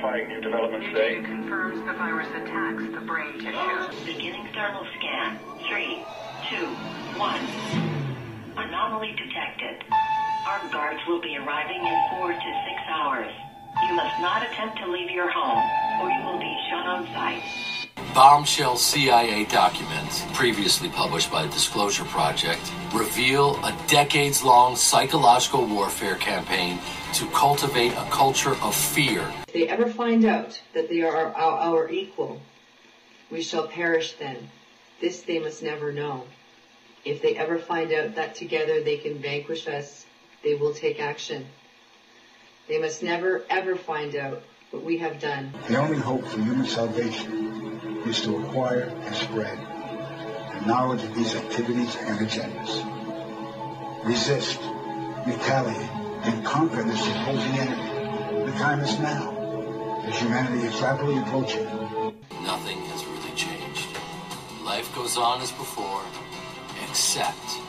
verifying new developments today. Confirms the virus attacks the brain tissue. Beginning thermal scan. Three, two, one. Anomaly detected. Armed guards will be arriving in four to six hours. You must not attempt to leave your home, or you will be shot on sight. Bombshell CIA documents, previously published by the Disclosure Project, reveal a decades long psychological warfare campaign to cultivate a culture of fear. If they ever find out that they are our, our equal, we shall perish then. This they must never know. If they ever find out that together they can vanquish us, they will take action. They must never ever find out what we have done. The only hope for human salvation is to acquire and spread the knowledge of these activities and agendas. Resist, retaliate, and conquer this opposing enemy. The time is now, as humanity is rapidly approaching. Nothing has really changed. Life goes on as before, except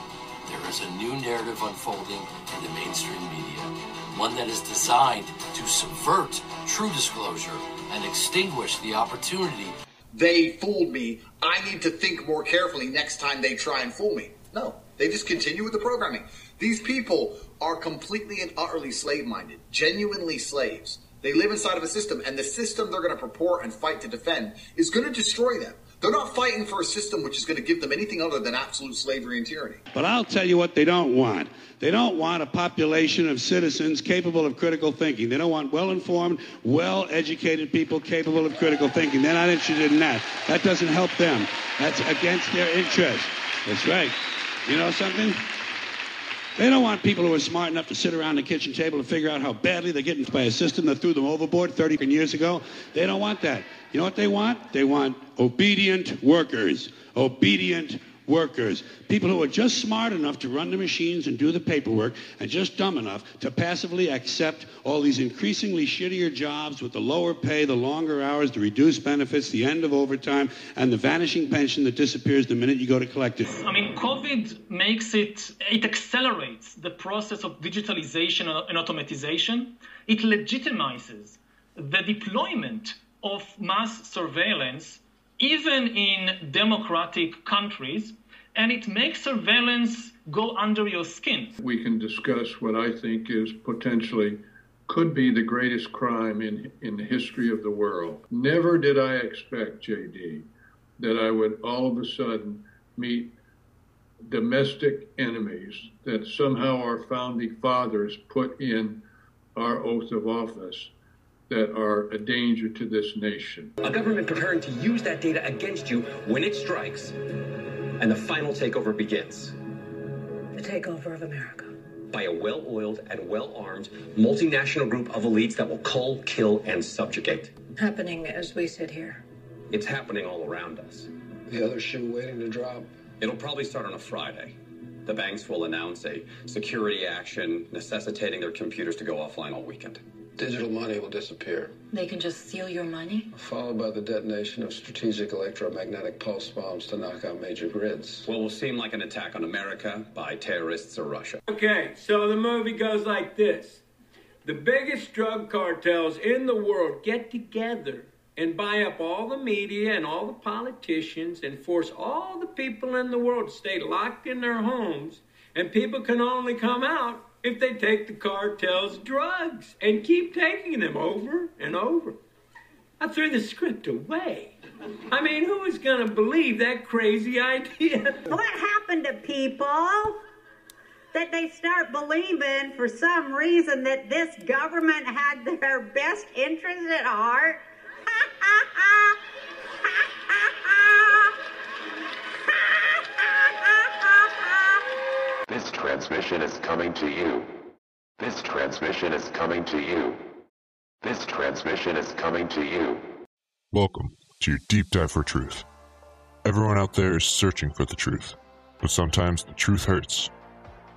there is a new narrative unfolding in the mainstream media, one that is designed to subvert true disclosure and extinguish the opportunity. They fooled me. I need to think more carefully next time they try and fool me. No, they just continue with the programming. These people are completely and utterly slave minded, genuinely slaves. They live inside of a system, and the system they're going to purport and fight to defend is going to destroy them. They're not fighting for a system which is going to give them anything other than absolute slavery and tyranny. But I'll tell you what they don't want. They don't want a population of citizens capable of critical thinking. They don't want well informed, well educated people capable of critical thinking. They're not interested in that. That doesn't help them. That's against their interest. That's right. You know something? They don't want people who are smart enough to sit around the kitchen table and figure out how badly they're getting by a system that threw them overboard 30 years ago. They don't want that. You know what they want? They want obedient workers. Obedient workers. People who are just smart enough to run the machines and do the paperwork and just dumb enough to passively accept all these increasingly shittier jobs with the lower pay, the longer hours, the reduced benefits, the end of overtime, and the vanishing pension that disappears the minute you go to collect it. I mean, COVID makes it, it accelerates the process of digitalization and automatization. It legitimizes the deployment of mass surveillance, even in democratic countries, and it makes surveillance go under your skin. We can discuss what I think is potentially could be the greatest crime in, in the history of the world. Never did I expect, JD, that I would all of a sudden meet domestic enemies that somehow our founding fathers put in our oath of office that are a danger to this nation. A government preparing to use that data against you when it strikes, and the final takeover begins. The takeover of America. By a well oiled and well armed multinational group of elites that will cull, kill, and subjugate. Happening as we sit here. It's happening all around us. The other shoe waiting to drop. It'll probably start on a Friday. The banks will announce a security action necessitating their computers to go offline all weekend digital money will disappear. They can just steal your money? Followed by the detonation of strategic electromagnetic pulse bombs to knock out major grids. Well, will seem like an attack on America by terrorists or Russia. Okay, so the movie goes like this The biggest drug cartels in the world get together and buy up all the media and all the politicians and force all the people in the world to stay locked in their homes, and people can only come out if they take the cartel's drugs and keep taking them over and over. I threw the script away. I mean, who is going to believe that crazy idea? What happened to people that they start believing for some reason that this government had their best interest at heart? This transmission is coming to you. This transmission is coming to you. This transmission is coming to you. Welcome to your deep dive for truth. Everyone out there is searching for the truth, but sometimes the truth hurts.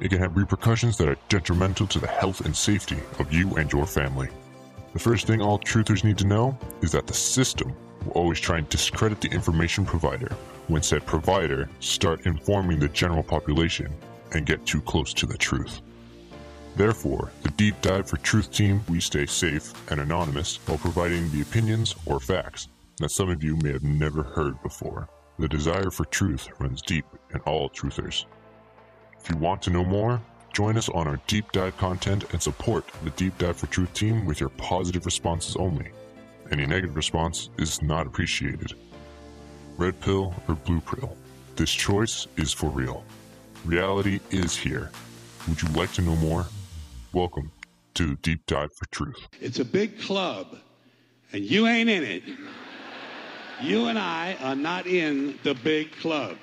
It can have repercussions that are detrimental to the health and safety of you and your family. The first thing all truthers need to know is that the system will always try and discredit the information provider when said provider start informing the general population and get too close to the truth. Therefore, the Deep Dive for Truth team, we stay safe and anonymous while providing the opinions or facts that some of you may have never heard before. The desire for truth runs deep in all truthers. If you want to know more, join us on our deep dive content and support the Deep Dive for Truth team with your positive responses only. Any negative response is not appreciated. Red pill or blue pill, this choice is for real. Reality is here. Would you like to know more? Welcome to Deep Dive for Truth. It's a big club, and you ain't in it. You and I are not in the big club.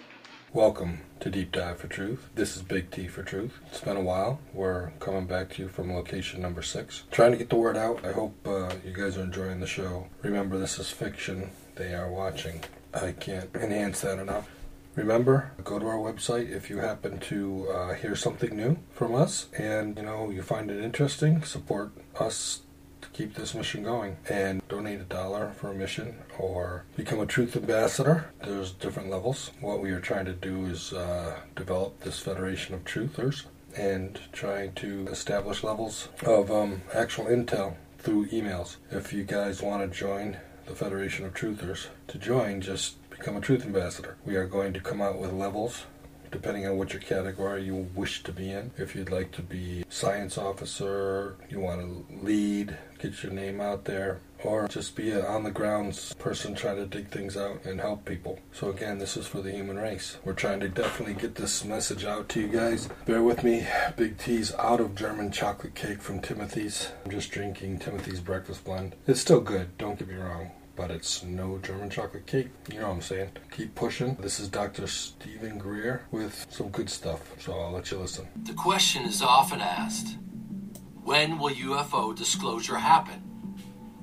Welcome to Deep Dive for Truth. This is Big T for Truth. It's been a while. We're coming back to you from location number six. Trying to get the word out. I hope uh, you guys are enjoying the show. Remember, this is fiction. They are watching. I can't enhance that enough. Remember, go to our website if you happen to uh, hear something new from us and you know you find it interesting. Support us to keep this mission going and donate a dollar for a mission or become a truth ambassador. There's different levels. What we are trying to do is uh, develop this federation of truthers and trying to establish levels of um, actual intel through emails. If you guys want to join the Federation of Truthers, to join, just become a truth ambassador. We are going to come out with levels depending on what your category you wish to be in. If you'd like to be science officer, you want to lead, get your name out there, or just be an on the grounds person trying to dig things out and help people. So again, this is for the human race. We're trying to definitely get this message out to you guys. Bear with me. Big T's out of German chocolate cake from Timothy's. I'm just drinking Timothy's breakfast blend. It's still good, don't get me wrong but it's no German chocolate cake. You know what I'm saying? Keep pushing. This is Dr. Stephen Greer with some good stuff, so I'll let you listen. The question is often asked when will UFO disclosure happen?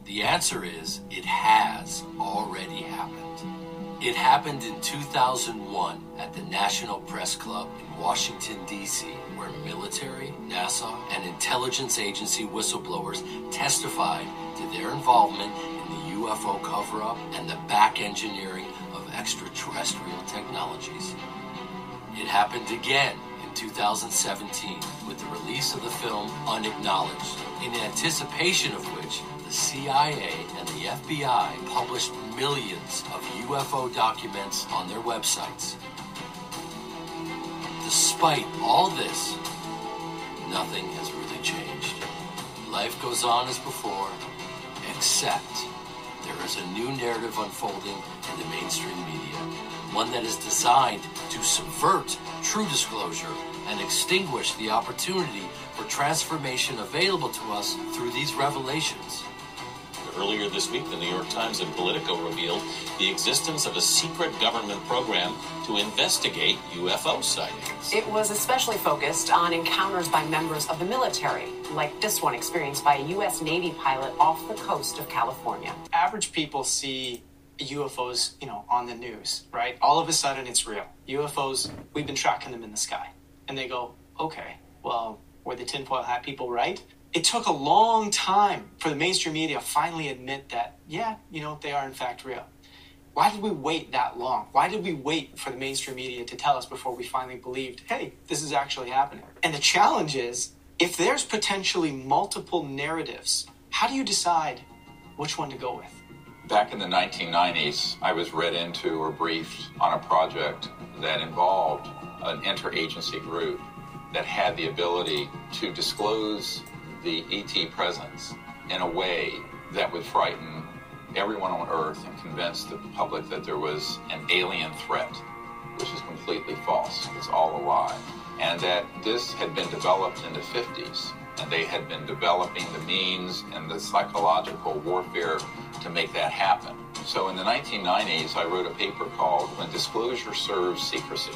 The answer is it has already happened. It happened in 2001 at the National Press Club in Washington, D.C., where military, NASA, and intelligence agency whistleblowers testified to their involvement UFO cover up and the back engineering of extraterrestrial technologies. It happened again in 2017 with the release of the film Unacknowledged, in anticipation of which the CIA and the FBI published millions of UFO documents on their websites. Despite all this, nothing has really changed. Life goes on as before, except there is a new narrative unfolding in the mainstream media, one that is designed to subvert true disclosure and extinguish the opportunity for transformation available to us through these revelations. Earlier this week, the New York Times and Politico revealed the existence of a secret government program to investigate UFO sightings. It was especially focused on encounters by members of the military, like this one experienced by a U.S. Navy pilot off the coast of California. Average people see UFOs, you know, on the news, right? All of a sudden it's real. UFOs, we've been tracking them in the sky. And they go, okay, well, were the tinfoil hat people right? It took a long time for the mainstream media to finally admit that, yeah, you know, they are in fact real. Why did we wait that long? Why did we wait for the mainstream media to tell us before we finally believed, hey, this is actually happening? And the challenge is if there's potentially multiple narratives, how do you decide which one to go with? Back in the 1990s, I was read into or briefed on a project that involved an interagency group that had the ability to disclose the ET presence in a way that would frighten everyone on Earth and convince the public that there was an alien threat, which is completely false. It's all a lie. And that this had been developed in the 50s, and they had been developing the means and the psychological warfare to make that happen. So in the 1990s, I wrote a paper called When Disclosure Serves Secrecy.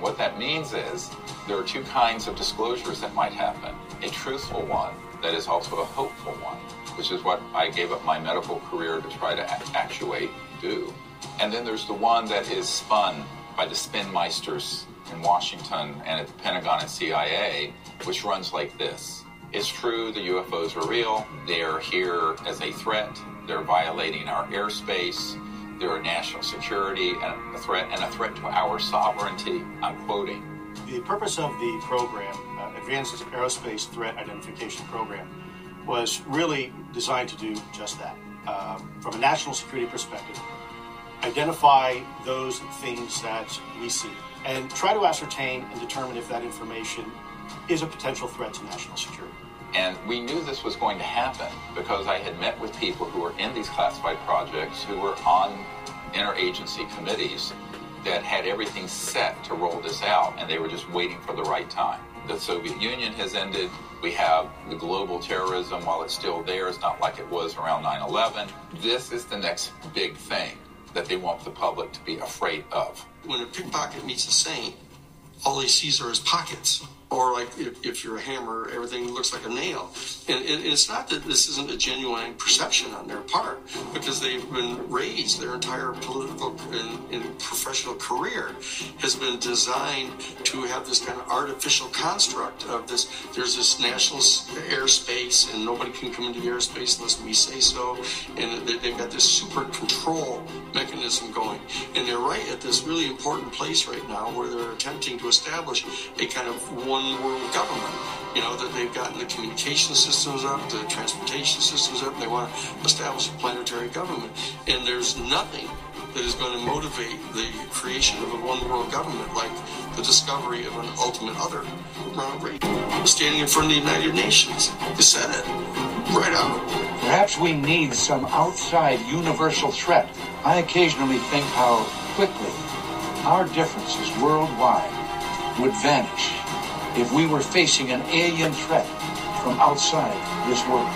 What that means is there are two kinds of disclosures that might happen. A truthful one that is also a hopeful one, which is what I gave up my medical career to try to actuate, do. And then there's the one that is spun by the spinmeisters in Washington and at the Pentagon and CIA, which runs like this. It's true the UFOs are real. They're here as a threat. They're violating our airspace. They're a national security and a threat and a threat to our sovereignty. I'm quoting. The purpose of the program, Advanced Aerospace Threat Identification Program was really designed to do just that. Uh, from a national security perspective, identify those things that we see and try to ascertain and determine if that information is a potential threat to national security. And we knew this was going to happen because I had met with people who were in these classified projects, who were on interagency committees that had everything set to roll this out, and they were just waiting for the right time. The Soviet Union has ended. We have the global terrorism, while it's still there, it's not like it was around 9 11. This is the next big thing that they want the public to be afraid of. When a pickpocket meets a saint, all he sees are his pockets. Or like if, if you're a hammer, everything looks like a nail. And, and it's not that this isn't a genuine perception on their part, because they've been raised, their entire political and, and professional career has been designed to have this kind of artificial construct of this. There's this national airspace, and nobody can come into the airspace unless we say so. And they, they've got this super control mechanism going. And they're right at this really important place right now where they're attempting to establish a kind of one world government. You know, that they've gotten the communication systems up, the transportation systems up, they want to establish a planetary government. And there's nothing that is going to motivate the creation of a one world government like the discovery of an ultimate other. Ronald Reagan, standing in front of the United Nations, he said it right out. Perhaps we need some outside universal threat. I occasionally think how quickly our differences worldwide would vanish if we were facing an alien threat from outside this world.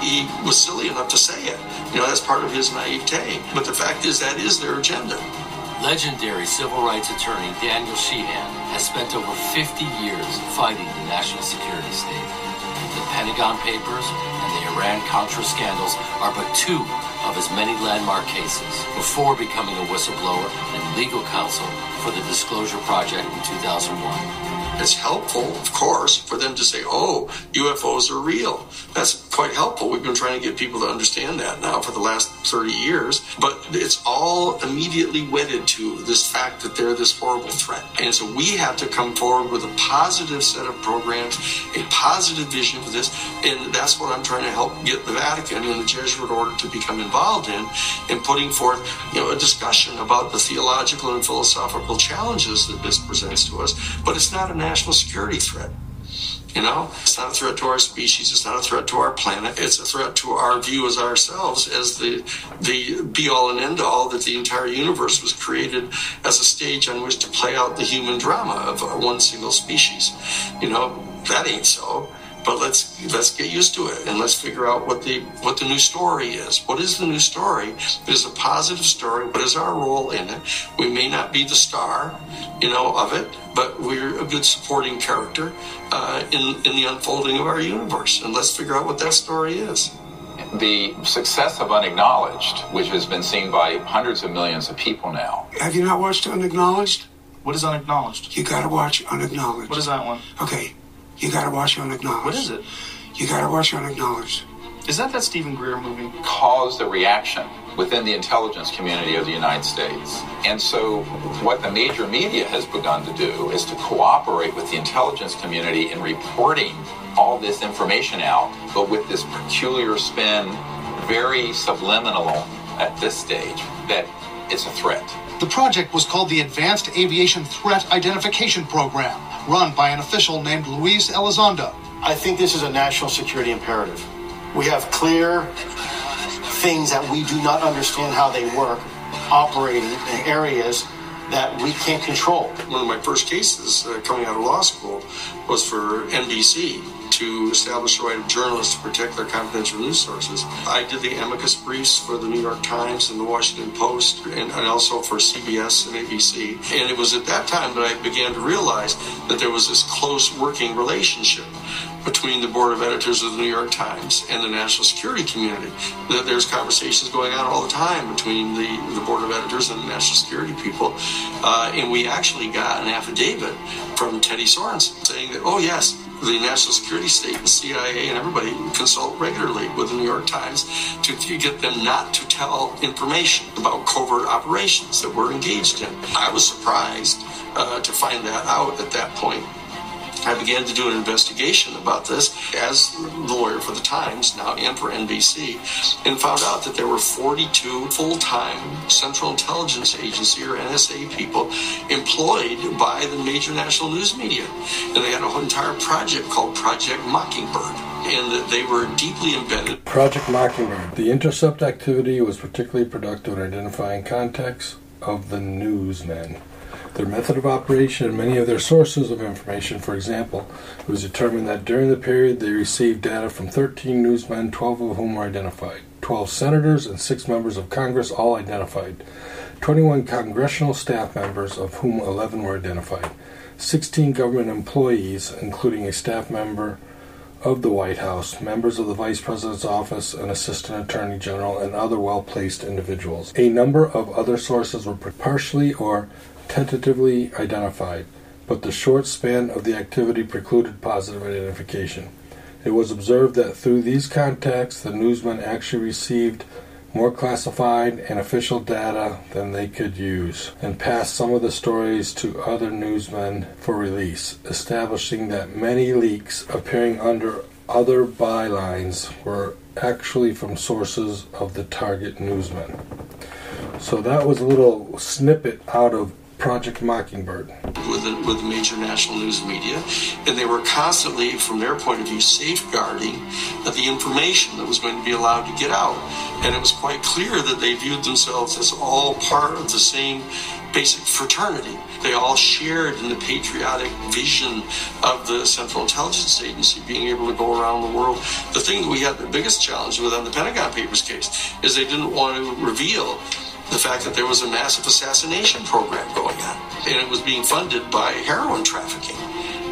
He was silly enough to say it. You know, that's part of his naivete. But the fact is, that is their agenda. Legendary civil rights attorney Daniel Sheehan has spent over 50 years fighting the national security state. The Pentagon Papers and the Iran Contra scandals are but two of his many landmark cases before becoming a whistleblower and legal counsel for the Disclosure Project in 2001. It's helpful, of course, for them to say, oh, UFOs are real. That's quite helpful. We've been trying to get people to understand that now for the last 30 years. But it's all immediately wedded to this fact that they're this horrible threat. And so we have to come forward with a positive set of programs, a positive vision for this. And that's what I'm trying to help get the Vatican and the Jesuit order to become involved in, in putting forth, you know, a discussion about the theological and philosophical challenges that this presents to us. But it's not a national security threat. You know, it's not a threat to our species. It's not a threat to our planet. It's a threat to our view as ourselves as the the be all and end all that the entire universe was created as a stage on which to play out the human drama of one single species. You know, that ain't so. But let's let's get used to it and let's figure out what the what the new story is. What is the new story? It is a positive story. What is our role in it? We may not be the star, you know, of it, but we're a good supporting character uh, in in the unfolding of our universe. And let's figure out what that story is. The success of Unacknowledged, which has been seen by hundreds of millions of people now. Have you not watched Unacknowledged? What is unacknowledged? You got to watch Unacknowledged. What is that one? Okay, you got to watch Unacknowledged. What is it? You got to watch Unacknowledged. Is that that Stephen Greer movie? Caused a reaction within the intelligence community of the United States. And so, what the major media has begun to do is to cooperate with the intelligence community in reporting all this information out, but with this peculiar spin, very subliminal at this stage, that it's a threat. The project was called the Advanced Aviation Threat Identification Program, run by an official named Luis Elizondo. I think this is a national security imperative. We have clear things that we do not understand how they work operating in areas that we can't control. One of my first cases uh, coming out of law school was for NBC to establish the right of journalists to protect their confidential news sources. I did the amicus briefs for the New York Times and the Washington Post and, and also for CBS and ABC. And it was at that time that I began to realize that there was this close working relationship between the board of editors of the New York Times and the national security community. That there's conversations going on all the time between the, the board of editors and the national security people. Uh, and we actually got an affidavit from Teddy Sorensen saying that, oh, yes, the national security state, the CIA, and everybody consult regularly with the New York Times to, to get them not to tell information about covert operations that we're engaged in. I was surprised uh, to find that out at that point I began to do an investigation about this as lawyer for the Times, now and for NBC, and found out that there were 42 full-time Central Intelligence Agency or NSA people employed by the major national news media. And they had a whole entire project called Project Mockingbird. And that they were deeply embedded. Project Mockingbird. The intercept activity was particularly productive in identifying contacts of the newsmen. Their method of operation and many of their sources of information, for example, it was determined that during the period they received data from 13 newsmen, 12 of whom were identified, 12 senators, and 6 members of Congress, all identified, 21 congressional staff members, of whom 11 were identified, 16 government employees, including a staff member of the White House, members of the Vice President's office, an Assistant Attorney General, and other well placed individuals. A number of other sources were partially or tentatively identified, but the short span of the activity precluded positive identification. It was observed that through these contacts, the newsmen actually received more classified and official data than they could use, and passed some of the stories to other newsmen for release, establishing that many leaks appearing under other bylines were actually from sources of the target newsmen. So that was a little snippet out of Project Mockingbird. With the, with major national news media, and they were constantly, from their point of view, safeguarding the information that was going to be allowed to get out. And it was quite clear that they viewed themselves as all part of the same basic fraternity. They all shared in the patriotic vision of the Central Intelligence Agency being able to go around the world. The thing that we had the biggest challenge with on the Pentagon Papers case is they didn't want to reveal the fact that there was a massive assassination program going on, and it was being funded by heroin trafficking.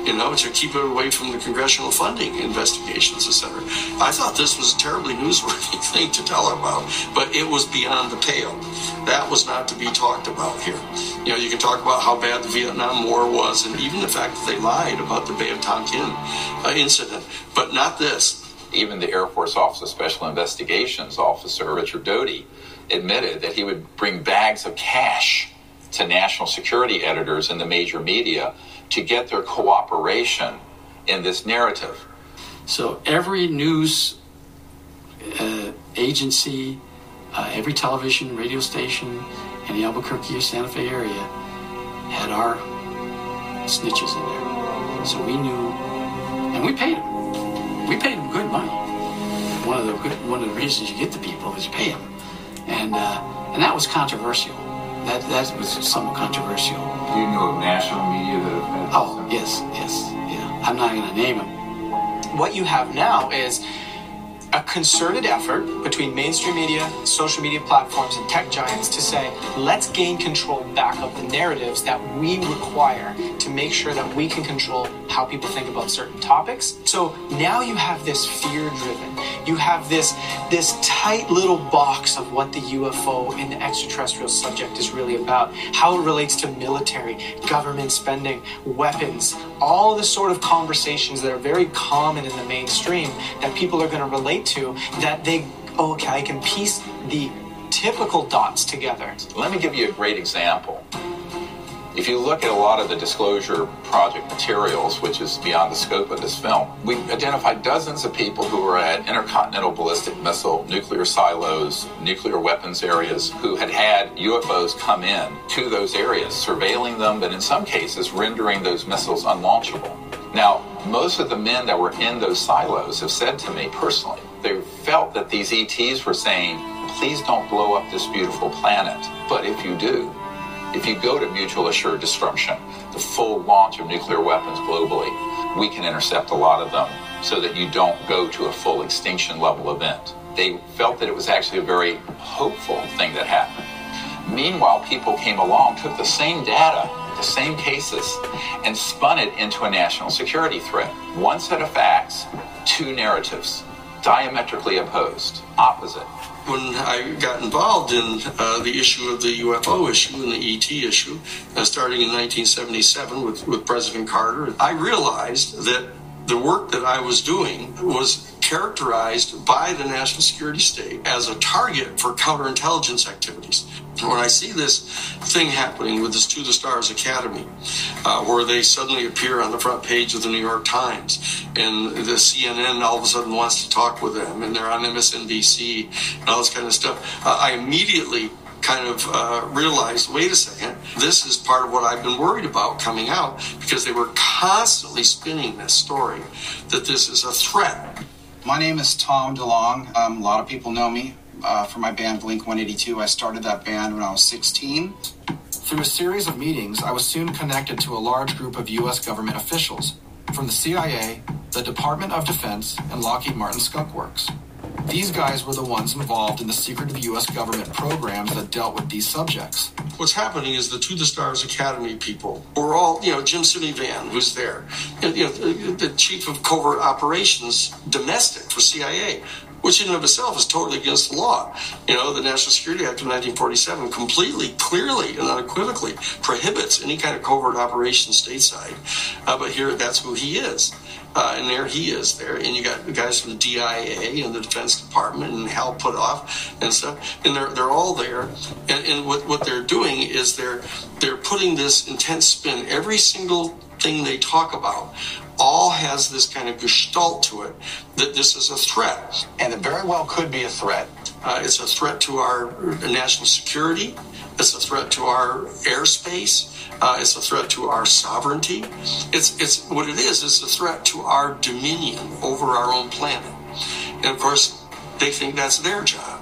You know, to keep it away from the congressional funding investigations, etc. I thought this was a terribly newsworthy thing to tell about, but it was beyond the pale. That was not to be talked about here. You know, you can talk about how bad the Vietnam War was, and even the fact that they lied about the Bay of Tonkin uh, incident, but not this. Even the Air Force Office of Special Investigations officer, Richard Doty, admitted that he would bring bags of cash to national security editors in the major media to get their cooperation in this narrative. So every news uh, agency, uh, every television, radio station in the Albuquerque or Santa Fe area had our snitches in there. So we knew, and we paid them. We paid them good money. One of the good, one of the reasons you get the people is you pay them, and uh, and that was controversial. That that was somewhat controversial. Do you know of national media that have had? Oh yes, yes, yeah. I'm not going to name them. What you have now is a concerted effort between mainstream media, social media platforms, and tech giants to say, let's gain control back of the narratives that we require to make sure that we can control how people think about certain topics. So now you have this fear driven, you have this this tight little box of what the UFO and the extraterrestrial subject is really about, how it relates to military, government spending, weapons, all the sort of conversations that are very common in the mainstream that people are going to relate to that they oh, okay i can piece the typical dots together Let me give you a great example. If you look at a lot of the disclosure project materials, which is beyond the scope of this film, we identified dozens of people who were at intercontinental ballistic missile, nuclear silos, nuclear weapons areas, who had had UFOs come in to those areas, surveilling them, but in some cases rendering those missiles unlaunchable. Now, most of the men that were in those silos have said to me personally, they felt that these ETs were saying, please don't blow up this beautiful planet. But if you do, if you go to mutual assured destruction, the full launch of nuclear weapons globally, we can intercept a lot of them so that you don't go to a full extinction level event. They felt that it was actually a very hopeful thing that happened. Meanwhile, people came along, took the same data, the same cases, and spun it into a national security threat. One set of facts, two narratives, diametrically opposed, opposite. when I got involved in uh, the issue of the UFO issue and the ET issue, uh, starting in 1977 with, with President Carter, I realized that the work that I was doing was characterized by the national security state as a target for counterintelligence activities. when I see this thing happening with this To the Stars Academy, uh, where they suddenly appear on the front page of the New York Times, and the CNN all of a sudden wants to talk with them, and they're on MSNBC and all this kind of stuff, uh, I immediately kind of uh, realized wait a second, this is part of what I've been worried about coming out because they were constantly spinning this story that this is a threat. My name is Tom DeLonge. Um, a lot of people know me uh, for my band Blink 182. I started that band when I was 16. Through a series of meetings, I was soon connected to a large group of U.S. government officials from the CIA, the Department of Defense, and Lockheed Martin Skunk Works. These guys were the ones involved in the secret of U.S. government programs that dealt with these subjects. What's happening is the To the Stars Academy people were all, you know, Jim Van, who's there, and, you know, the, the chief of covert operations domestic for CIA, which in and of itself is totally against the law. You know, the National Security Act of 1947 completely, clearly, and unequivocally prohibits any kind of covert operation stateside. Uh, but here, that's who he is. Uh, and there he is there. And you got the guys from the DIA and the Defense Department and Hal Puthoff and stuff. And they're, they're all there. And, and what, what they're doing is they're, they're putting this intense spin. Every single thing they talk about all has this kind of gestalt to it that this is a threat. And it very well could be a threat. Uh, it's a threat to our national security. It's a threat to our airspace. Uh, it's a threat to our sovereignty. It's it's what it is. It's a threat to our dominion over our own planet. And of course, they think that's their job.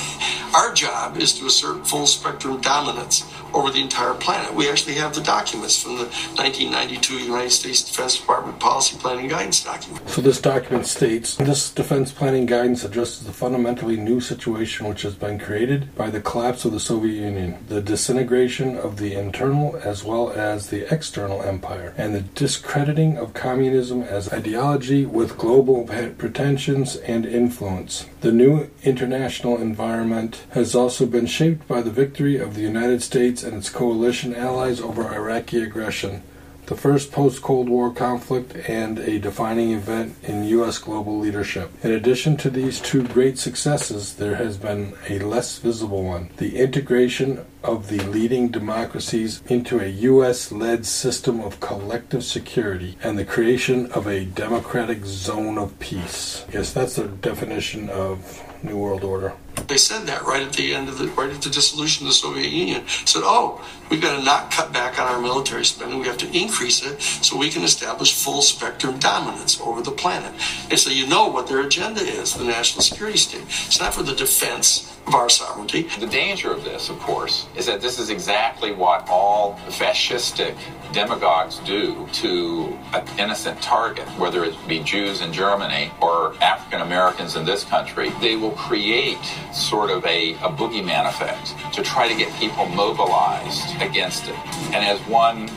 our job is to assert full spectrum dominance over the entire planet. We actually have the documents from the 1992 United States Defense Department Policy Planning Guidance document. So this document states this defense planning guidance addresses the fundamentally new situation which has been created by the collapse of the Soviet Union, the disintegration of the internal as well as the external empire, and the discrediting of communism as ideology with global pretensions and influence. The new international environment has also been shaped by the victory of the United States States and its coalition allies over Iraqi aggression, the first post Cold War conflict and a defining event in U.S. global leadership. In addition to these two great successes, there has been a less visible one the integration of the leading democracies into a U.S. led system of collective security and the creation of a democratic zone of peace. Yes, that's the definition of New World Order. They said that right at the end of the right at the dissolution of the Soviet Union. Said, "Oh, we've got to not cut back on our military spending. We have to increase it so we can establish full spectrum dominance over the planet." And so you know what their agenda is: the national security state. It's not for the defense of our sovereignty. The danger of this, of course, is that this is exactly what all fascistic demagogues do to an innocent target, whether it be Jews in Germany or African Americans in this country. They will create sort of a, a boogeyman effect to try to get people mobilized against it. And as one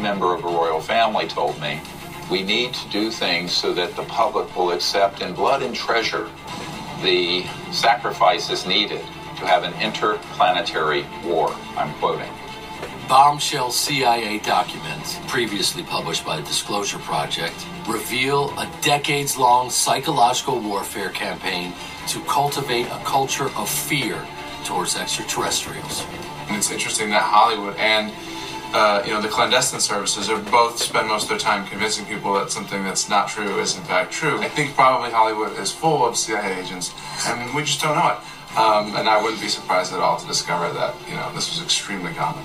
member of the royal family told me, we need to do things so that the public will accept in blood and treasure the sacrifices needed to have an interplanetary war. I'm quoting. Bombshell CIA documents, previously published by the Disclosure Project, reveal a decades long psychological warfare campaign to cultivate a culture of fear towards extraterrestrials. And it's interesting that Hollywood and uh, you know, the clandestine services are both spend most of their time convincing people that something that's not true is in fact true. I think probably Hollywood is full of CIA agents, and we just don't know it. Um, and I wouldn't be surprised at all to discover that you know this was extremely common.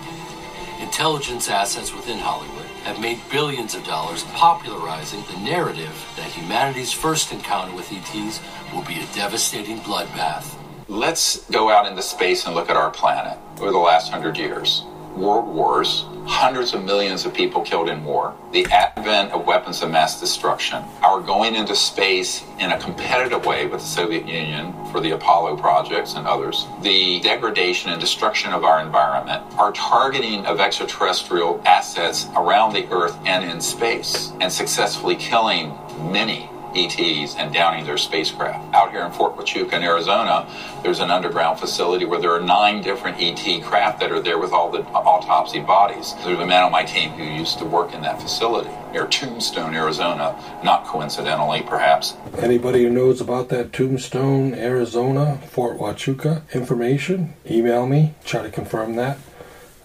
Intelligence assets within Hollywood have made billions of dollars popularizing the narrative that humanity's first encounter with ETs will be a devastating bloodbath. Let's go out into space and look at our planet over the last hundred years. World wars, hundreds of millions of people killed in war, the advent of weapons of mass destruction, our going into space in a competitive way with the Soviet Union for the Apollo projects and others, the degradation and destruction of our environment, our targeting of extraterrestrial assets around the Earth and in space, and successfully killing many ETs and downing their spacecraft. Out here in Fort Huachuca in Arizona, there's an underground facility where there are nine different ET craft that are there with all the autopsy bodies. There's a man on my team who used to work in that facility near Tombstone, Arizona, not coincidentally, perhaps. Anybody who knows about that Tombstone, Arizona, Fort Huachuca information, email me, try to confirm that.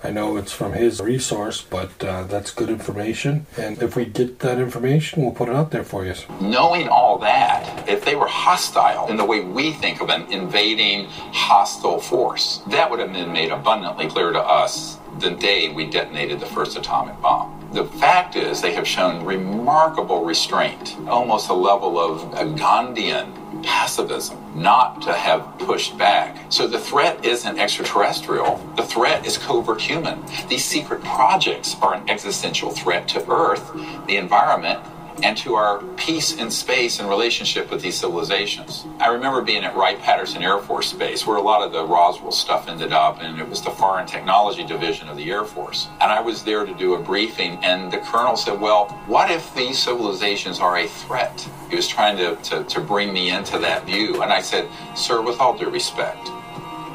I know it's from his resource, but uh, that's good information. And if we get that information, we'll put it out there for you. Knowing all that, if they were hostile in the way we think of an invading hostile force, that would have been made abundantly clear to us the day we detonated the first atomic bomb. The fact is, they have shown remarkable restraint, almost a level of a Gandhian pacifism, not to have pushed back. So the threat isn't extraterrestrial, the threat is covert human. These secret projects are an existential threat to Earth, the environment, and to our peace in space and relationship with these civilizations. I remember being at Wright Patterson Air Force Base, where a lot of the Roswell stuff ended up, and it was the Foreign Technology Division of the Air Force. And I was there to do a briefing, and the colonel said, Well, what if these civilizations are a threat? He was trying to, to, to bring me into that view. And I said, Sir, with all due respect,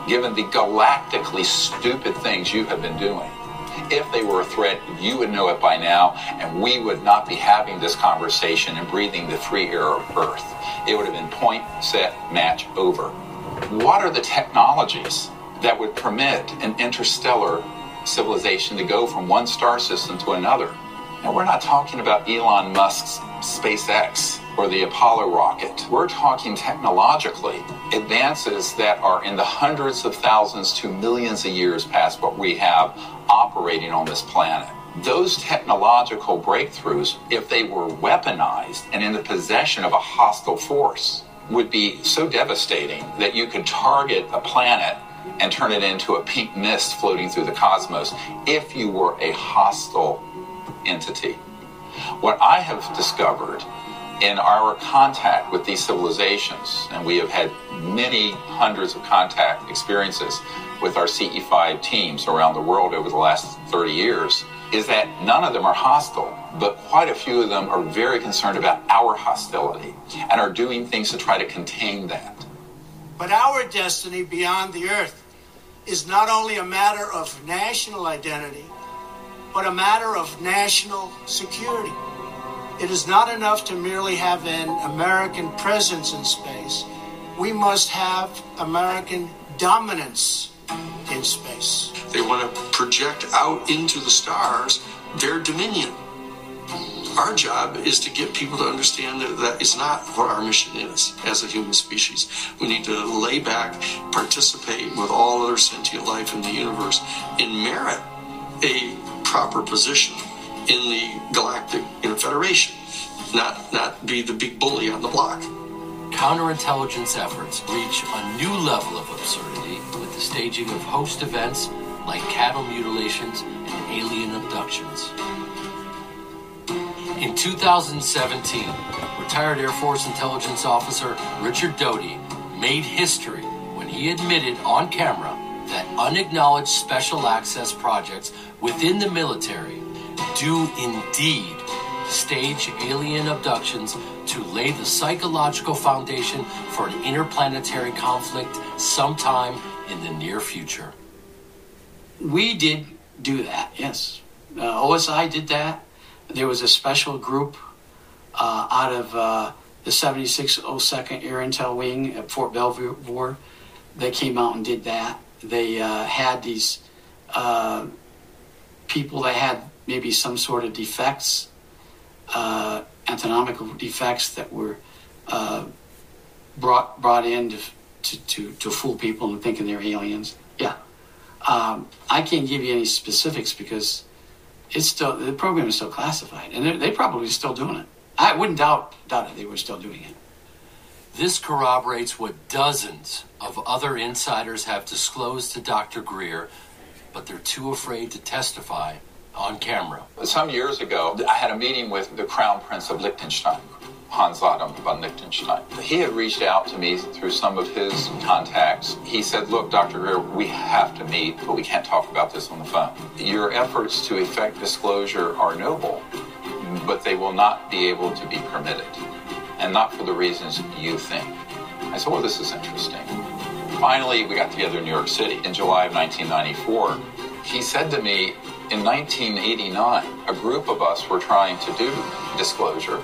given the galactically stupid things you have been doing, if they were a threat, you would know it by now, and we would not be having this conversation and breathing the free air of Earth. It would have been point, set, match, over. What are the technologies that would permit an interstellar civilization to go from one star system to another? Now, we're not talking about Elon Musk's SpaceX or the Apollo rocket. We're talking technologically advances that are in the hundreds of thousands to millions of years past what we have operating on this planet. Those technological breakthroughs, if they were weaponized and in the possession of a hostile force, would be so devastating that you could target a planet and turn it into a pink mist floating through the cosmos if you were a hostile entity. What I have discovered in our contact with these civilizations, and we have had many hundreds of contact experiences with our CE5 teams around the world over the last 30 years, is that none of them are hostile, but quite a few of them are very concerned about our hostility and are doing things to try to contain that. But our destiny beyond the earth is not only a matter of national identity, but a matter of national security. It is not enough to merely have an American presence in space. We must have American dominance in space. They want to project out into the stars their dominion. Our job is to get people to understand that that is not what our mission is as a human species. We need to lay back, participate with all other sentient life in the universe, and merit a proper position in the galactic you know, federation, not not be the big bully on the block. Counterintelligence efforts reach a new level of absurdity with the staging of host events like cattle mutilations and alien abductions. In 2017, retired Air Force intelligence officer Richard Doty made history when he admitted on camera that unacknowledged special access projects within the military do indeed stage alien abductions to lay the psychological foundation for an interplanetary conflict sometime in the near future. We did do that, yes. Uh, OSI did that. There was a special group uh, out of uh, the 7602nd Air Intel Wing at Fort Belvoir that came out and did that. They uh, had these uh, people that had maybe some sort of defects, uh, anatomical defects that were uh, brought brought in to, to, to, to fool people and thinking they're aliens. Yeah. Um, I can't give you any specifics because it's still the program is still classified, and they're, they probably still doing it. I wouldn't doubt doubt it. They were still doing it. This corroborates what dozens of other insiders have disclosed to Dr. Greer, but they're too afraid to testify on camera. Some years ago, I had a meeting with the Crown Prince of Liechtenstein, Hans Adam von Liechtenstein. He had reached out to me through some of his contacts. He said, Look, Dr. Greer, we have to meet, but we can't talk about this on the phone. Your efforts to effect disclosure are noble, but they will not be able to be permitted. and not for the reasons you think. I said, well, this is interesting. Finally, we got together in New York City in July of 1994. He said to me, in 1989, a group of us were trying to do disclosure,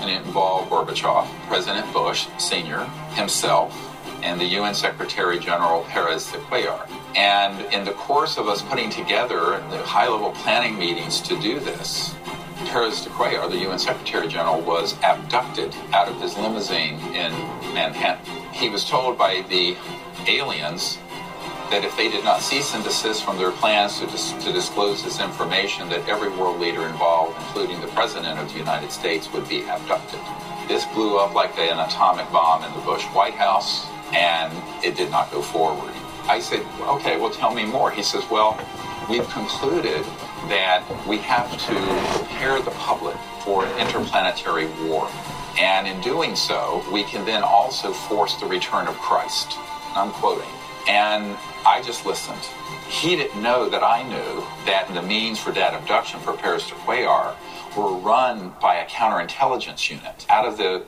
and it involved Gorbachev, President Bush Sr., himself, and the UN Secretary General Perez de Cuellar. And in the course of us putting together the high level planning meetings to do this, Perez de Cuellar, the UN Secretary General, was abducted out of his limousine in Manhattan. He was told by the aliens that if they did not cease and desist from their plans to, dis- to disclose this information, that every world leader involved, including the President of the United States, would be abducted. This blew up like an atomic bomb in the Bush White House, and it did not go forward. I said, okay, well, tell me more. He says, well, we've concluded that we have to prepare the public for an interplanetary war. And in doing so, we can then also force the return of Christ. I'm quoting. And I just listened. He didn't know that I knew that the means for that abduction for Perez de Cuellar were run by a counterintelligence unit out of the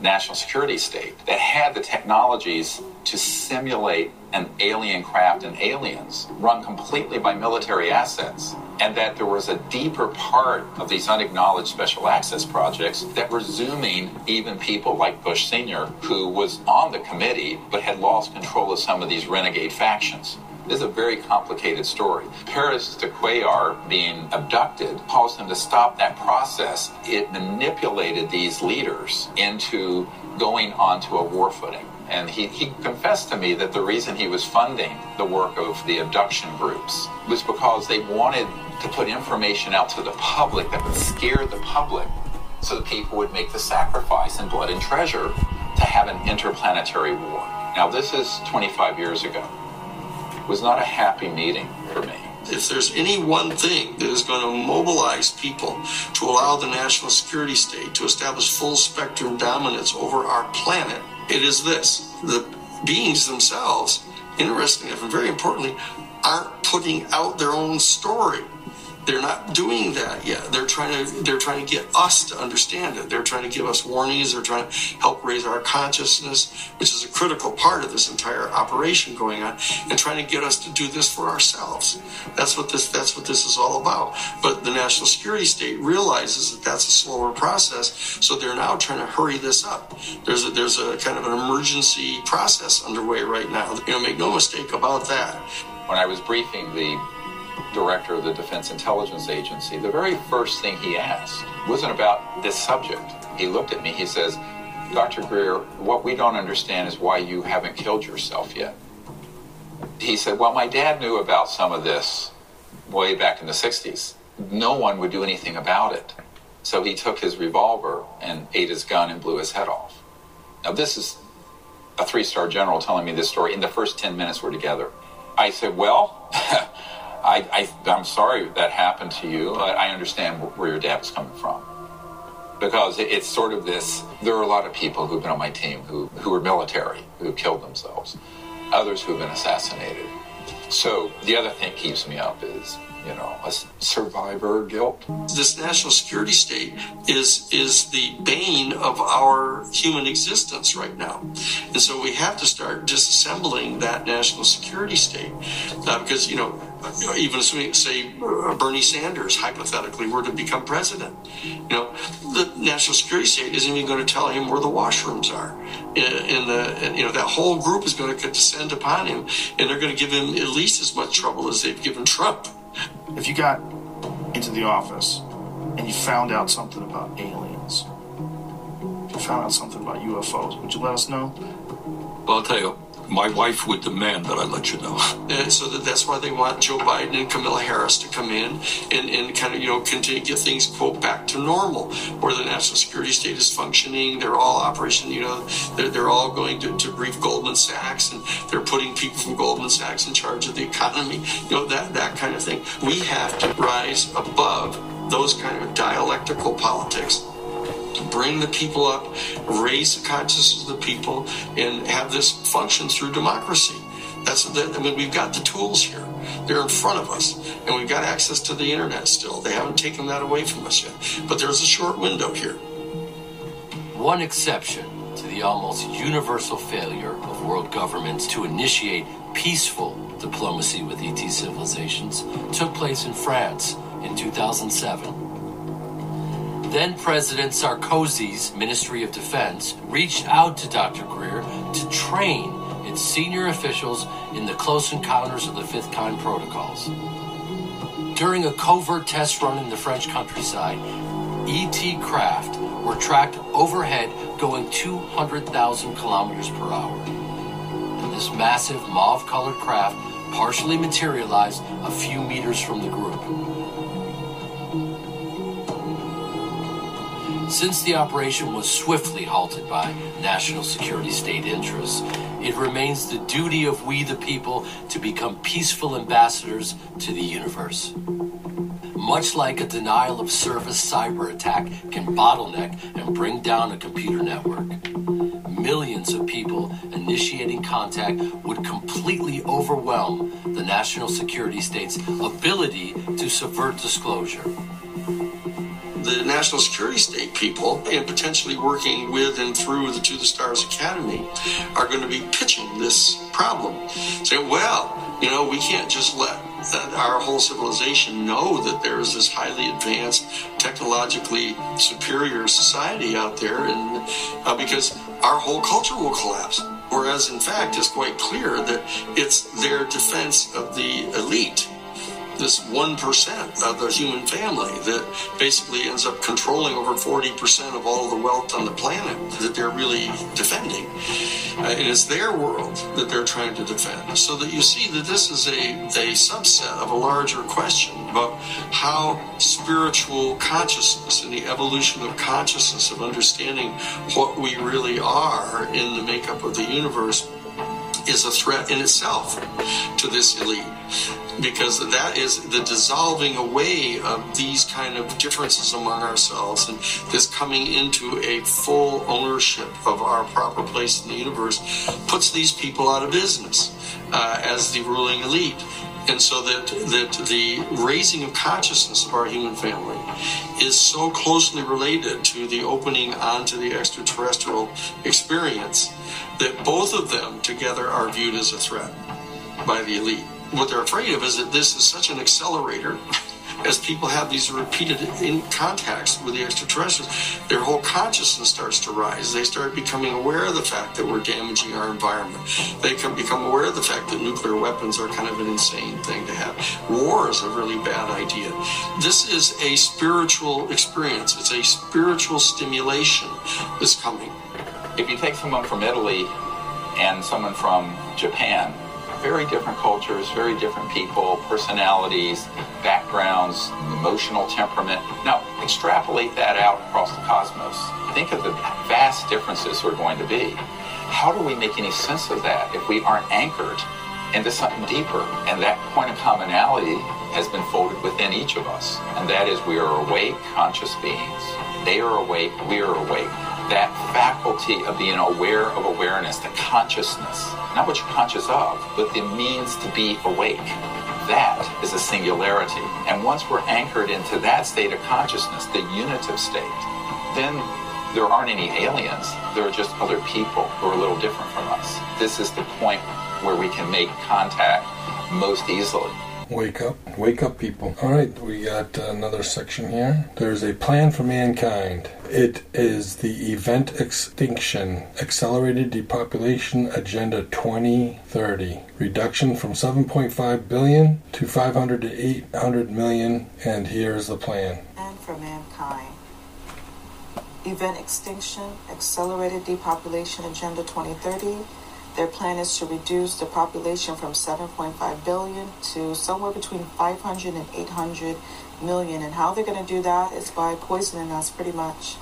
national security state that had the technologies to simulate an alien craft and aliens run completely by military assets and that there was a deeper part of these unacknowledged special access projects that were zooming even people like Bush Sr., who was on the committee but had lost control of some of these renegade factions. This is a very complicated story. Perez de Cuellar being abducted caused them to stop that process. It manipulated these leaders into going onto a war footing. And he, he confessed to me that the reason he was funding the work of the abduction groups was because they wanted to put information out to the public that would scare the public so that people would make the sacrifice in blood and treasure to have an interplanetary war. Now, this is 25 years ago. It was not a happy meeting for me. If there's any one thing that is going to mobilize people to allow the national security state to establish full spectrum dominance over our planet, it is this. The beings themselves, interestingly and very importantly, aren't putting out their own story. They're not doing that yet. They're trying to they're trying to get us to understand it. They're trying to give us warnings. They're trying to help raise our consciousness, which is a critical part of this entire operation going on, and trying to get us to do this for ourselves. That's what this that's what this is all about. But the national security state realizes that that's a slower process, so they're now trying to hurry this up. There's a, there's a kind of an emergency process underway right now. You know, make no mistake about that. When I was briefing the director of the Defense Intelligence Agency, the very first thing he asked wasn't about this subject. He looked at me, he says, Dr. Greer, what we don't understand is why you haven't killed yourself yet. He said, Well, my dad knew about some of this way back in the 60s. No one would do anything about it. So he took his revolver and ate his gun and blew his head off. Now, this is a three star general telling me this story in the first 10 minutes we're together. I said, Well, I, I, am sorry that happened to you. I, I understand where your dad was coming from. Because it, it's sort of this there are a lot of people who've been on my team who, who were military, who killed themselves, others who've been assassinated. So the other thing keeps me up is, you know, a survivor guilt. This national security state is is the bane of our human existence right now, and so we have to start disassembling that national security state uh, because you know. Even assuming, say, uh, Bernie Sanders hypothetically were to become president, you know, the national security state isn't even going to tell him where the washrooms are. In the, you know, that whole group is going to descend upon him, and they're going to give him as much trouble as they've given Trump. If you got into the office and you found out something about aliens, if you found out something about UFOs, would you let us know? Well, I'll tell you, my wife would demand that I let you know. And so that that's why they want Joe Biden and Kamala Harris to come in and, and kind of, you know, continue to get things, quote, back to normal, where the national security state is functioning. They're all operation, you know, they're, they're all going to, to brief Goldman Sachs and they're putting people from Goldman Sachs in charge of the economy, you know, that, that kind of thing. We have to rise above those kind of dialectical politics bring the people up, raise the consciousness of the people, and have this function through democracy. That's the, I mean, we've got the tools here. They're in front of us, and we've got access to the internet still. They haven't taken that away from us yet, but there's a short window here. One exception to the almost universal failure of world governments to initiate peaceful diplomacy with ET civilizations took place in France in 2007. Then President Sarkozy's Ministry of Defense reached out to Dr. Greer to train its senior officials in the close encounters of the fifth kind protocols. During a covert test run in the French countryside, ET craft were tracked overhead going 200,000 kilometers per hour. And this massive mauve colored craft partially materialized a few meters from the group. Since the operation was swiftly halted by national security state interests, it remains the duty of we the people to become peaceful ambassadors to the universe. Much like a denial of service cyber attack can bottleneck and bring down a computer network, millions of people initiating contact would completely overwhelm the national security state's ability to subvert disclosure the national security state people and potentially working with and through the To the Stars Academy are going to be pitching this problem. Say, well, you know, we can't just let our whole civilization know that there is this highly advanced, technologically superior society out there, and uh, because our whole culture will collapse. Whereas, in fact, it's quite clear that it's their defense of the elite this 1% of the human family that basically ends up controlling over 40% of all the wealth on the planet that they're really defending. Uh, and it's their world that they're trying to defend. So that you see that this is a, a subset of a larger question about how spiritual consciousness and the evolution of consciousness, of understanding what we really are in the makeup of the universe, is a threat in itself to this elite because that is the dissolving away of these kind of differences among ourselves and this coming into a full ownership of our proper place in the universe puts these people out of business uh, as the ruling elite and so that that the raising of consciousness of our human family is so closely related to the opening onto the extraterrestrial experience that both of them together are viewed as a threat by the elite. What they're afraid of is that this is such an accelerator as people have these repeated contacts with the extraterrestrials, their whole consciousness starts to rise. They start becoming aware of the fact that we're damaging our environment. They can become aware of the fact that nuclear weapons are kind of an insane thing to have. War is a really bad idea. This is a spiritual experience. It's a spiritual stimulation that's coming. If you take someone from Italy and someone from Japan, very different cultures, very different people, personalities, backgrounds, emotional temperament. Now, extrapolate that out across the cosmos. Think of the vast differences we're going to be. How do we make any sense of that if we aren't anchored into something deeper? And that point of commonality has been folded within each of us. And that is we are awake, conscious beings. They are awake, we are awake that faculty of being aware of awareness, the consciousness, not what you're conscious of, but the means to be awake. That is a singularity. And once we're anchored into that state of consciousness, the unitive state, then there aren't any aliens. There are just other people who are a little different from us. This is the point where we can make contact most easily. Wake up. Wake up, people. All right, we got another section here. There's a plan for mankind. It is the Event Extinction Accelerated Depopulation Agenda 2030. Reduction from 7.5 billion to 500 to 800 million. And here's the plan. And for mankind. Event Extinction Accelerated Depopulation Agenda 2030 their plan is to reduce the population from 7.5 billion to somewhere between 500 and 800 million. And how they're going to do that is by poisoning us pretty much.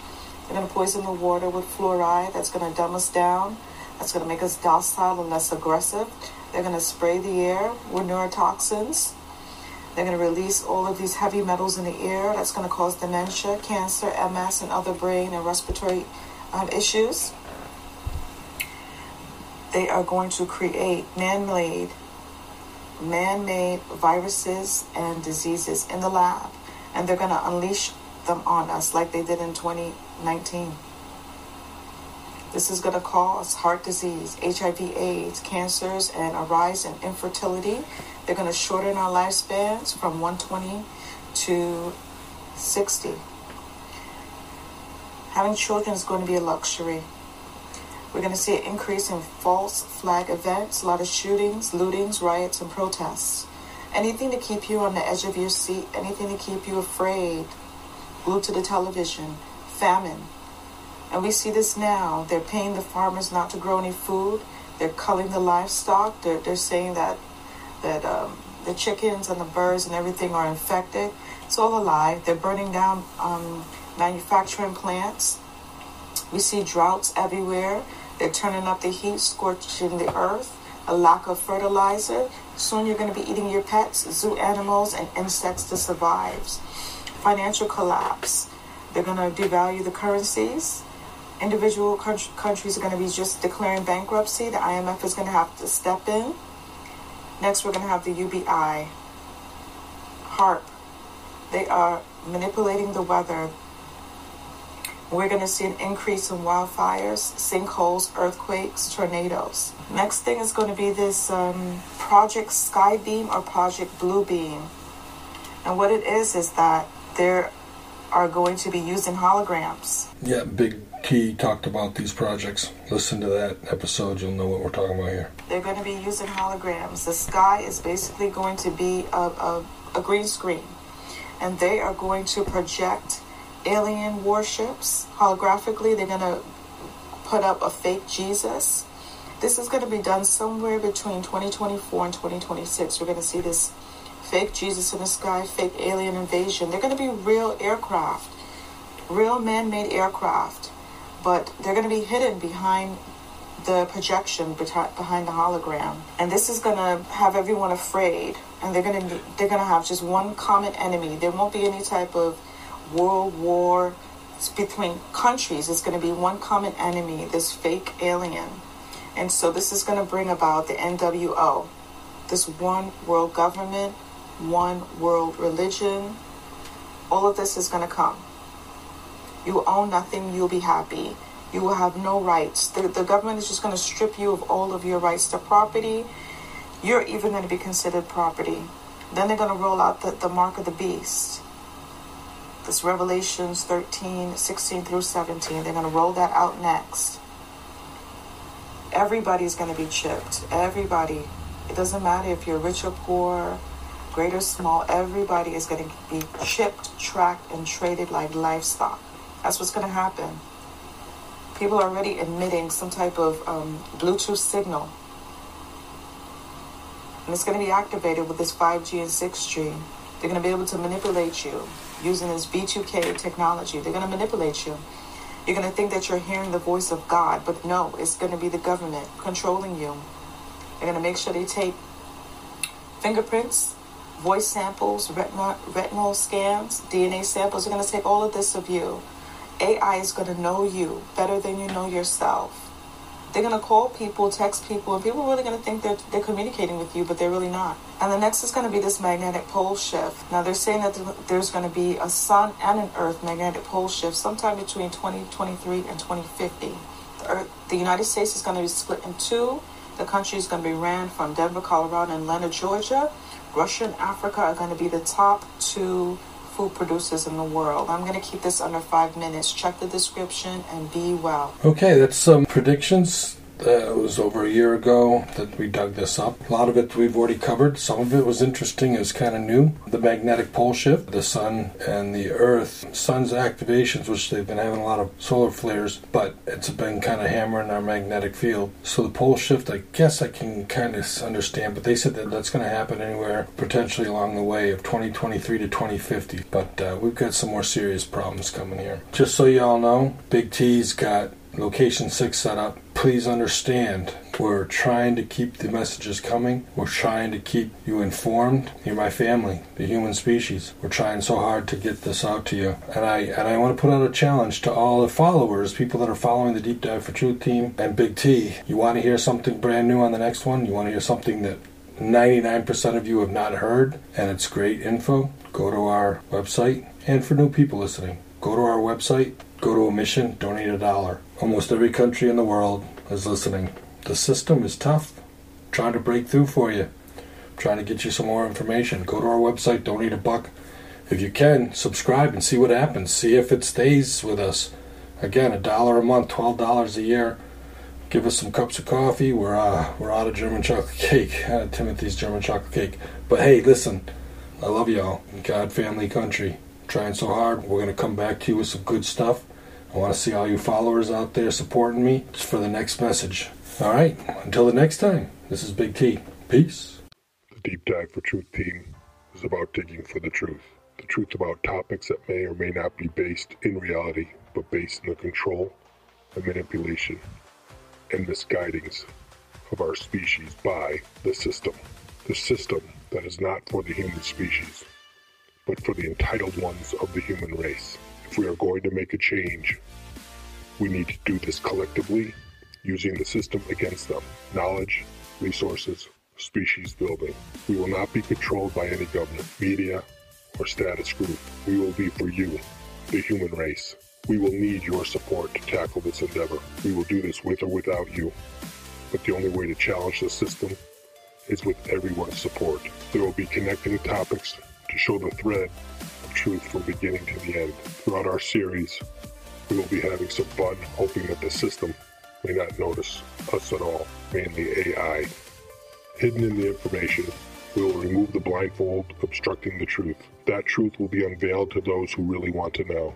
They're going to poison the water with fluoride. That's going to dumb us down. That's going to make us docile and less aggressive. They're going to spray the air with neurotoxins. They're going to release all of these heavy metals in the air. That's going to cause dementia, cancer, MS, and other brain and respiratory um, issues they are going to create man-made man-made viruses and diseases in the lab and they're going to unleash them on us like they did in 2019 This is going to cause heart disease, HIV, AIDS, cancers, and a rise in infertility. They're going to shorten our lifespans from 120 to 60. Having children is going to be a luxury. We're going to see an increase in false flag events, a lot of shootings, lootings, riots, and protests. Anything to keep you on the edge of your seat, anything to keep you afraid, glued to the television, famine. And we see this now. They're paying the farmers not to grow any food. They're culling the livestock. They're, they're saying that that um, the chickens and the birds and everything are infected. It's all a lie. They're burning down um, manufacturing plants. We see droughts everywhere. They're turning up the heat, scorching the earth. A lack of fertilizer. Soon you're going to be eating your pets, zoo animals, and insects to survive. Financial collapse. They're going to devalue the currencies. Individual countries are going to be just declaring bankruptcy. The IMF is going to have to step in. Next, we're going to have the UBI. HAARP. They are manipulating the weather. We're going to see an increase in wildfires, sinkholes, earthquakes, tornadoes. Next thing is going to be this um, Project Skybeam or Project Bluebeam. And what it is is that there are going to be using holograms. Yeah, Big T talked about these projects. Listen to that episode, you'll know what we're talking about here. They're going to be using holograms. The sky is basically going to be a, a, a green screen, and they are going to project alien warships holographically. They're going to put up a fake Jesus. This is going to be done somewhere between 2024 and 2026. We're going to see this fake Jesus in the sky, fake alien invasion. They're going to be real aircraft, real man made aircraft, but they're going to be hidden behind the projection behind the hologram and this is going to have everyone afraid and they're going to they're going to have just one common enemy there won't be any type of world war between countries is going to be one common enemy this fake alien and so this is going to bring about the NWO this one world government one world religion. All of this is going to come. You own nothing, you'll be happy. You will have no rights. The, the government is just going to strip you of all of your rights to property. You're even going to be considered property. Then they're going to roll out the, the mark of the beast. This Revelations 13, 16 through 17. They're going to roll that out next. Everybody's going to be chipped. Everybody. It doesn't matter if you're rich or poor, great or small, everybody is going to be chipped, tracked, and traded like livestock. That's what's going to happen. People are already emitting some type of um, Bluetooth signal. And it's going to be activated with this 5G and 6G. They're going to be able to manipulate you using this V2K technology. They're going to manipulate you. You're going to think that you're hearing the voice of God, but no, it's going to be the government controlling you. They're going to make sure they take fingerprints, voice samples, retinal, retinal scans, DNA samples. They're going to take all of this of you. AI is going to know you better than you know yourself. They're going to call people, text people, and people are really going to think they're, they're communicating with you, but they're really not. And the next is going to be this magnetic pole shift. Now, they're saying that there's going to be a sun and an earth magnetic pole shift sometime between 2023 and 2050. The, earth, the United States is going to be split in two. The country is going to be ran from Denver, Colorado, and Atlanta, Georgia. Russia and Africa are going to be the top two food producers in the world. I'm going to keep this under five minutes. Check the description and be well. Okay, that's some predictions uh, it was over a year ago that we dug this up. A lot of it we've already covered. Some of it was interesting. It was kind of new. The magnetic pole shift, the sun and the earth. Sun's activations, which they've been having a lot of solar flares, but it's been kind of hammering our magnetic field. So the pole shift, I guess I can kind of understand, but they said that that's going to happen anywhere potentially along the way of 2023 to 2050. But uh, we've got some more serious problems coming here. Just so you all know, Big T's got location 6 set up please understand we're trying to keep the messages coming. We're trying to keep you informed. You're my family, the human species. We're trying so hard to get this out to you. And I and I want to put out a challenge to all the followers, people that are following the Deep Dive for Truth team and Big T. You want to hear something brand new on the next one? You want to hear something that 99% of you have not heard and it's great info? Go to our website. And for new people listening, go to our website, go to a mission, donate a dollar Almost every country in the world is listening. The system is tough, trying to break through for you, trying to get you some more information. Go to our website, donate a buck. If you can, subscribe and see what happens. See if it stays with us. Again, a dollar a month, twelve dollars a year. Give us some cups of coffee. We're uh, we're out of German chocolate cake, uh, Timothy's German chocolate cake. But hey, listen, I love y'all. God, family, country. Trying so hard. We're gonna come back to you with some good stuff. I want to see all you followers out there supporting me for the next message. All right. Until the next time. This is Big T. Peace. The Deep Dive for Truth team is about digging for the truth. The truth about topics that may or may not be based in reality, but based in the control and manipulation and misguidings of our species by the system. The system that is not for the human species, but for the entitled ones of the human race. If we are going to make a change, we need to do this collectively using the system against them. Knowledge, resources, species building. We will not be controlled by any government, media, or status group. We will be for you, the human race. We will need your support to tackle this endeavor. We will do this with or without you. But the only way to challenge the system is with everyone's support. There will be connecting topics to show the thread of truth from beginning to the end. Throughout our series, we will be having some fun, hoping that the system may not notice us at all, mainly AI. Hidden in the information, we will remove the blindfold obstructing the truth. That truth will be unveiled to those who really want to know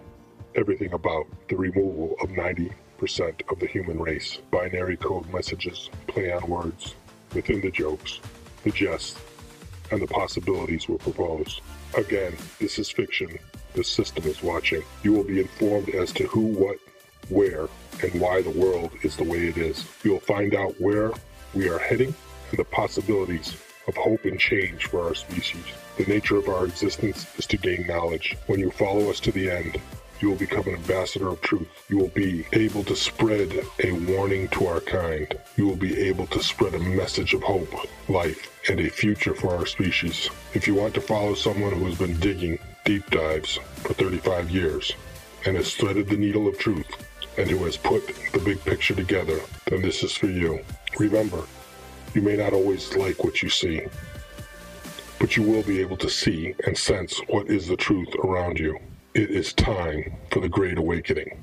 everything about the removal of 90% of the human race. Binary code messages, play on words, within the jokes, the jests, and the possibilities were proposed. Again, this is fiction. The system is watching. You will be informed as to who, what, where, and why the world is the way it is. You will find out where we are heading and the possibilities of hope and change for our species. The nature of our existence is to gain knowledge. When you follow us to the end, you will become an ambassador of truth. You will be able to spread a warning to our kind. You will be able to spread a message of hope, life, and a future for our species. If you want to follow someone who has been digging deep dives for 35 years and has threaded the needle of truth and who has put the big picture together, then this is for you. Remember, you may not always like what you see, but you will be able to see and sense what is the truth around you. It is time for the Great Awakening.